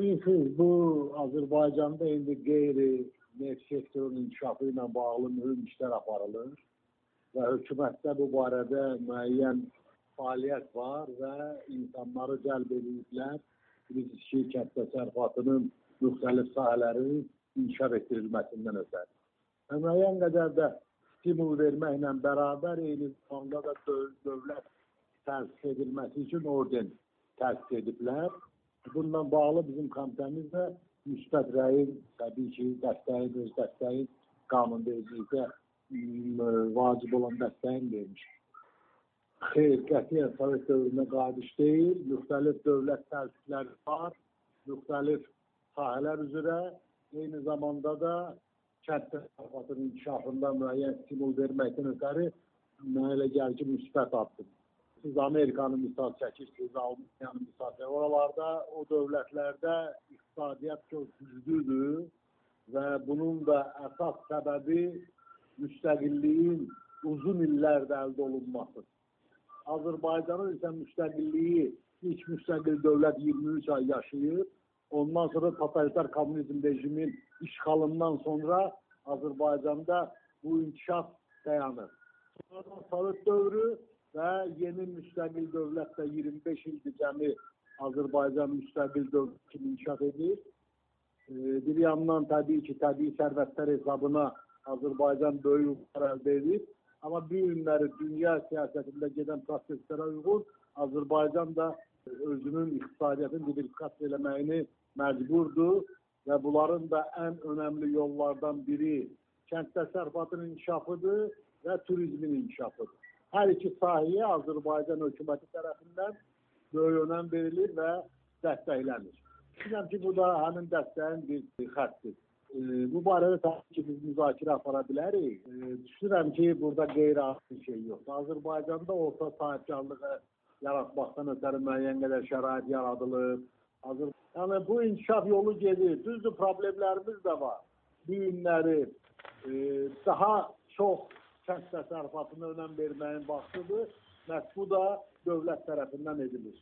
Bilirsiniz, bu Azərbaycanda indi qeyri neft sektorunun inkişafı ilə bağlı mühüm işlər aparılır və hökumətdə bu barədə müəyyən fəaliyyət var və insanları cəlb ediblər. Bilirsiniz ki, kənd təsərrüfatının müxtəlif sahələri inkişaf etdirilməsindən ötəri. Və müəyyən qədər də stimul verməklə bərabər eyni zamanda da döv dövlət təsis edilməsi üçün orden təsis ediblər. Bununla bağlı bizim komitəmiz də müsbət rəyin təbii ki, dəstəyin, öz dəstəyin qanunvericilikdə vacib olan dəstəyin vermiş. Xeyr, qətiyyən Sovet dövrünə qayıdış deyil, müxtəlif dövlət təsisləri var, müxtəlif sahələr üzrə, eyni zamanda da kənd təsərrüfatının inkişafında müəyyən stimul verməkdən ötəri mənə elə gəlir ki, müsbət addım. Siz Amerikanı misal çəkirsiniz, Almaniyanı misal çəkirsiniz. Oralarda, o dövlətlərdə iqtisadiyyat çox güclüdür və bunun da əsas səbəbi müstəqilliyin uzun illərdə əldə olunması. Azərbaycanın isə müstəqilliyi, ilk müstəqil dövlət 23 ay yaşayır. Ondan sonra totalitar kommunizm rejimin işğalından sonra Azərbaycanda bu inkişaf dayanır. Sonra Sovet dövrü və yeni müstəqil dövlət də 25 ildir cəmi Azərbaycan müstəqil dövlət kimi inkişaf edir. E, bir yandan təbii ki, təbii sərvətlər hesabına Azərbaycan böyük uğurlar əldə edir. Amma bu günləri dünya siyasətində gedən proseslərə uyğun Azərbaycan da özünün iqtisadiyyatını diversifikasiya eləməyini məcburdur və bunların da ən önəmli yollardan biri kənd təsərrüfatının inkişafıdır və turizmin inkişafıdır. Hər iki sahəyə Azərbaycan hökuməti tərəfindən böyük önəm verilir və dəstəklənir. Düşünürəm ki, bu da həmin dəstəyin bir xəttir. E, bu barədə təbii ki, biz müzakirə apara bilərik. E, düşünürəm ki, burada qeyri-adi bir şey yoxdur. Azərbaycanda orta sahibkarlığı yaratmaqdan ötəri müəyyən qədər şərait yaradılır. Azər yəni bu inkişaf yolu gedir. Düzdür, problemlərimiz də var. Bu günləri e, daha çox kənd təsərrüfatına önəm verməyin vaxtıdır. Məhz bu da dövlət tərəfindən edilir.